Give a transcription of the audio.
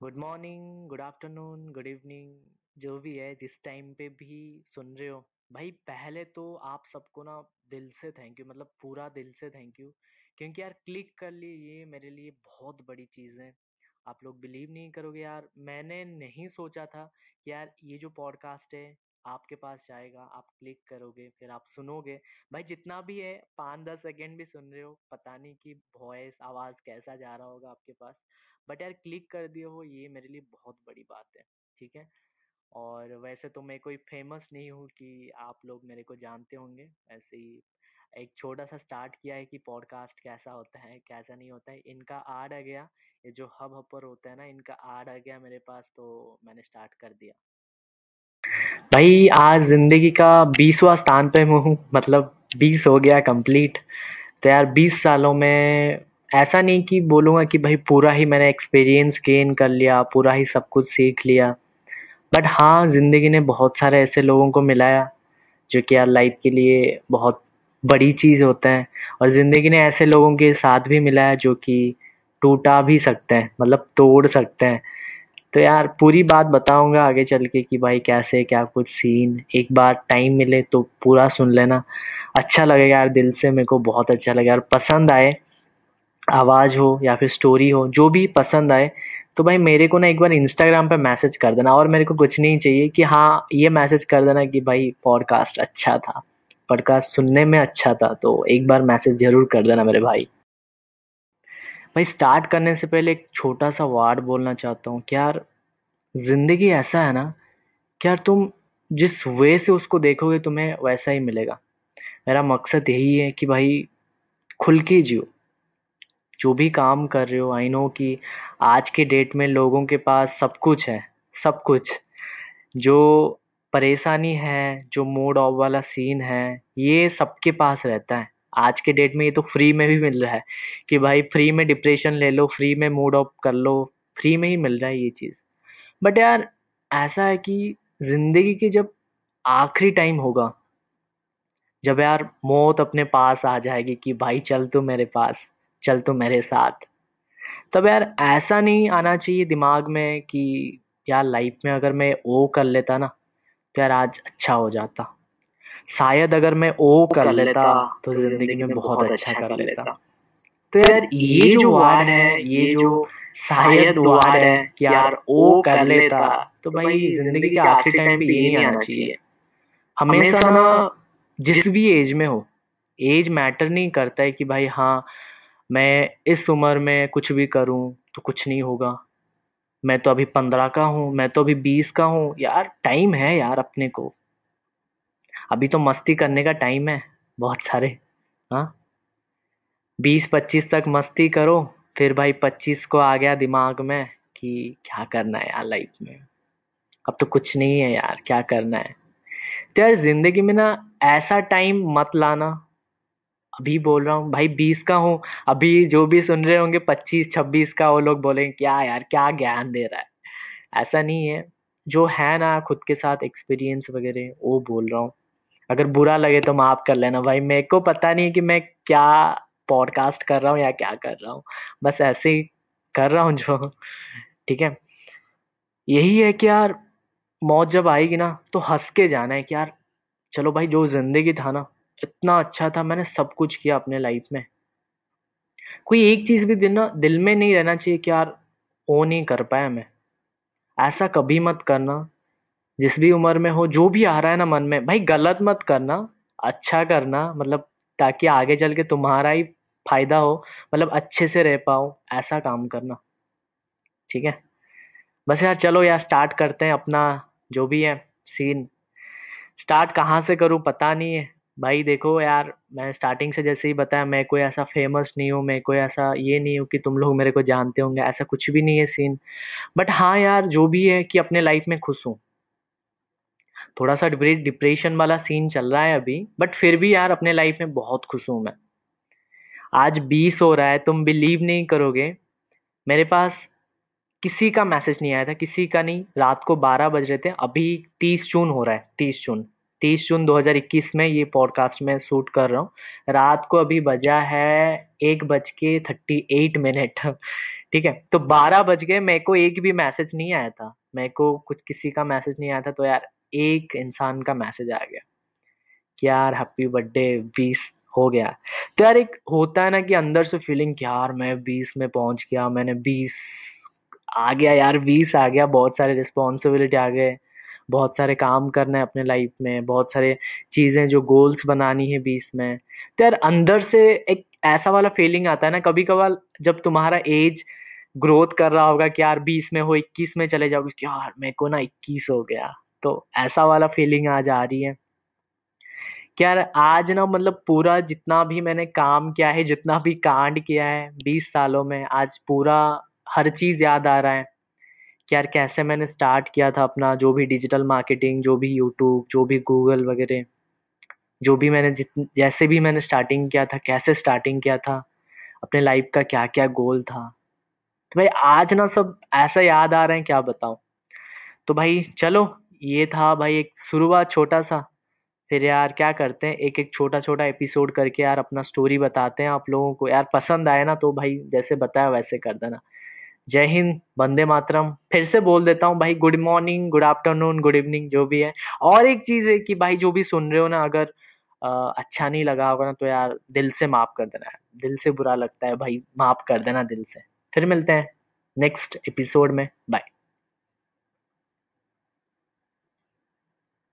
Good morning, good afternoon, good evening, जो भी है, जिस टाइम पे भी सुन रहे हो। भाई पहले तो आप सबको ना दिल से थैंक यू मतलब पूरा दिल से थैंक यू क्योंकि यार क्लिक कर लिए ये मेरे लिए बहुत बड़ी चीज़ है। आप लोग बिलीव नहीं करोगे यार मैंने नहीं सोचा था कि यार ये जो पॉडकास्ट है आपके पास जाएगा, आप क्लिक करोगे, फिर आप सुनोगे। भाई जितना भी है पाँच दस सेकेंड भी सुन रहे हो, पता नहीं कि वॉइस आवाज़ कैसा जा रहा होगा आपके पास। बट यार क्लिक कर दिए हो ये मेरे लिए बहुत बड़ी बात है, ठीक है? और वैसे तो मैं कोई फ़ेमस नहीं हूँ कि आप लोग मेरे को जानते होंगे, ऐसे ही एक छोटा-सा स्टार्ट किया है कि पॉडकास्ट कैसा होता है, कैसा नहीं होता है। इनका ऐड आ गया, ये जो हब हॉपर होता है ना, इनका ऐड आ गया मेरे पास तो मैंने स्टार्ट कर दिया। भाई आज ज़िंदगी का 20वाँ स्थान पे मैं हूँ मतलब 20 हो गया कंप्लीट। तो यार 20 सालों में ऐसा नहीं कि बोलूँगा कि भाई पूरा ही मैंने एक्सपीरियंस गेन कर लिया, पूरा ही सब कुछ सीख लिया। बट हाँ, ज़िंदगी ने बहुत सारे ऐसे लोगों को मिलाया, जो कि यार लाइफ के लिए बहुत बड़ी चीज़ होता है और ज़िंदगी ने ऐसे लोगों के साथ भी मिलाया जो कि टूटा भी सकते हैं, मतलब तोड़ सकते हैं। तो यार पूरी बात बताऊँगा आगे चल के कि भाई कैसे क्या कुछ सीन, एक बार टाइम मिले तो पूरा सुन लेना। अच्छा लगेगा यार दिल से मेरे को बहुत अच्छा लगेगा। और पसंद आए आवाज़ हो या फिर स्टोरी हो जो भी पसंद आए तो भाई मेरे को ना एक बार इंस्टाग्राम पे मैसेज कर देना। और मेरे को कुछ नहीं चाहिए कि हाँ ये मैसेज कर देना कि भाई पॉडकास्ट अच्छा था। पॉडकास्ट सुनने में अच्छा था तो एक बार मैसेज ज़रूर कर देना मेरे भाई। भाई स्टार्ट करने से पहले एक छोटा सा वार्ड बोलना चाहता हूँ। कि यार, ज़िंदगी ऐसा है ना कि यार तुम जिस वे से उसको देखोगे तुम्हें वैसा ही मिलेगा। मेरा मकसद यही है कि भाई, खुल के जियो। जो भी काम कर रहे हो आई नो कि आज के डेट में लोगों के पास सब कुछ है, सब कुछ। जो परेशानी है, जो मूड ऑफ़ वाला सीन है, ये सबके पास रहता है। आज के डेट में ये तो फ्री में भी मिल रहा है कि भाई फ्री में डिप्रेशन ले लो फ्री में मूड ऑफ़ कर लो फ्री में ही मिल रहा है ये चीज़। बट यार, ऐसा है कि ज़िंदगी के जब आखिरी टाइम होगा, जब यार मौत अपने पास आ जाएगी कि भाई चल तू मेरे पास, चल तो मेरे साथ, तब यार ऐसा नहीं आना चाहिए दिमाग में कि यार लाइफ में अगर मैं वो कर लेता ना तो यार आज अच्छा हो जाता। शायद अगर मैं ओ कर लेता तो ज़िंदगी में बहुत अच्छा कर लेता। तो यार ये जो वर्ड है ये जो शायद वर्ड है कि यार ओ कर लेता तो भाई ज़िंदगी के आखिरी टाइम पे ये नहीं आना चाहिए। हमेशा ना जिस भी एज में हो एज मैटर नहीं करता है कि भाई हाँ मैं इस उम्र में कुछ भी करूँ तो कुछ नहीं होगा। मैं तो अभी पंद्रह का हूँ मैं तो अभी बीस का हूँ। यार टाइम है यार अपने को। अभी तो मस्ती करने का टाइम है, बहुत सारे हाँ? बीस पच्चीस तक मस्ती करो, फिर भाई पच्चीस को आ गया दिमाग में कि क्या करना है यार लाइफ में। अब तो कुछ नहीं है यार, क्या करना है? तो यार ज़िंदगी में ना ऐसा टाइम मत लाना। अभी बोल रहा हूँ, भाई बीस का हूँ, अभी जो भी सुन रहे होंगे पच्चीस, छब्बीस का, वो लोग बोलेंगे, क्या यार, क्या ज्ञान दे रहा है? ऐसा नहीं है। जो है ना खुद के साथ एक्सपीरियंस वगैरह, वो बोल रहा हूँ। अगर बुरा लगे तो माफ़ कर लेना। भाई, मेरे को पता नहीं कि मैं क्या पॉडकास्ट कर रहा हूँ या क्या कर रहा हूँ। बस ऐसे ही कर रहा हूँ जो। ठीक है? यही है कि यार, मौत जब आएगी ना तो हंस के जाना है कि यार, चलो भाई, जो ज़िंदगी था ना, इतना अच्छा था, मैंने सब कुछ किया अपने लाइफ में। कोई एक चीज़ भी दिल ना, दिल में नहीं रहना चाहिए कि यार, वो नहीं कर पाया मैं। ऐसा कभी मत करना। जिस भी उम्र में हो, जो भी आ रहा है ना मन में, भाई गलत मत करना अच्छा करना मतलब ताकि आगे चल के तुम्हारा ही फ़ायदा हो मतलब अच्छे से रह पाओ, ऐसा काम करना। ठीक है? बस यार चलो यार स्टार्ट करते हैं अपना जो भी है सीन स्टार्ट कहाँ से करूँ पता नहीं है। भाई देखो यार, मैं स्टार्टिंग से जैसे ही बताया, मैं कोई ऐसा फ़ेमस नहीं हूँ, मैं कोई ऐसा ये नहीं हूँ कि तुम लोग मेरे को जानते होंगे, ऐसा कुछ भी नहीं है सीन बट हाँ यार, जो भी है कि अपने लाइफ में खुश हूँ। थोड़ा सा डिप्रेशन वाला सीन चल रहा है अभी बट फिर भी यार अपने लाइफ में बहुत खुश हूँ मैं। आज बीस हो रहा है, तुम बिलीव नहीं करोगे। मेरे पास किसी का मैसेज नहीं आया था, किसी का नहीं। रात को बारह बज रहे थे, अभी तीस जून हो रहा है, तीस जून। तीस जून 2021 में ये पॉडकास्ट में शूट कर रहा हूँ। रात को अभी बजा है एक बज के थर्टी एट मिनट ठीक है तो बारह बज गए, मेरे को एक भी मैसेज नहीं आया था। मेरे को कुछ किसी का मैसेज नहीं आया था तो यार एक इंसान का मैसेज आ गया कि यार हैप्पी बर्थडे बीस हो गया। तो यार, एक होता है ना कि अंदर से फीलिंग कि यार, मैं बीस में पहुँच गया, मैंने बीस आ गया यार, बीस आ गया, बहुत सारे रिस्पॉन्सिबिलिटी आ गए, बहुत सारे काम करना है अपने लाइफ में, बहुत सारे चीज़ें जो गोल्स बनानी है बीस में। तो यार, अंदर से एक ऐसा वाला फीलिंग आता है ना कभी कभार जब तुम्हारा एज ग्रोथ कर रहा होगा कि यार, बीस में हो, इक्कीस में चले जाओगे कि यार, मेरे को ना इक्कीस हो गया। तो ऐसा वाला फीलिंग आज आ रही है। क्या यार आज ना मतलब पूरा जितना भी मैंने काम किया है, जितना भी कांड किया है बीस सालों में, आज पूरा हर चीज़ याद आ रहा है। कि यार कैसे मैंने स्टार्ट किया था अपना जो भी डिजिटल मार्केटिंग जो भी यूट्यूब जो भी गूगल वगैरह, जो भी मैंने जित, जैसे भी मैंने स्टार्टिंग किया था, कैसे स्टार्टिंग किया था, अपने लाइफ का क्या क्या गोल था। तो भाई आज ना सब ऐसा याद आ रहे हैं, क्या बताऊँ। तो भाई चलो ये था भाई एक शुरुआत छोटा सा। फिर यार क्या करते हैं एक एक छोटा छोटा एपिसोड करके यार अपना स्टोरी बताते हैं आप लोगों को। यार पसंद आए ना तो भाई जैसे बताया वैसे कर देना। जय हिंद वंदे मातरम। फिर से बोल देता हूँ भाई good morning good afternoon good evening जो भी है। और एक चीज़ है कि भाई जो भी सुन रहे हो ना अगर आ, अच्छा नहीं लगा होगा ना तो यार दिल से माफ़ कर देना। दिल से बुरा लगता है भाई माफ़ कर देना दिल से। फिर मिलते हैं नेक्स्ट एपिसोड में। बाय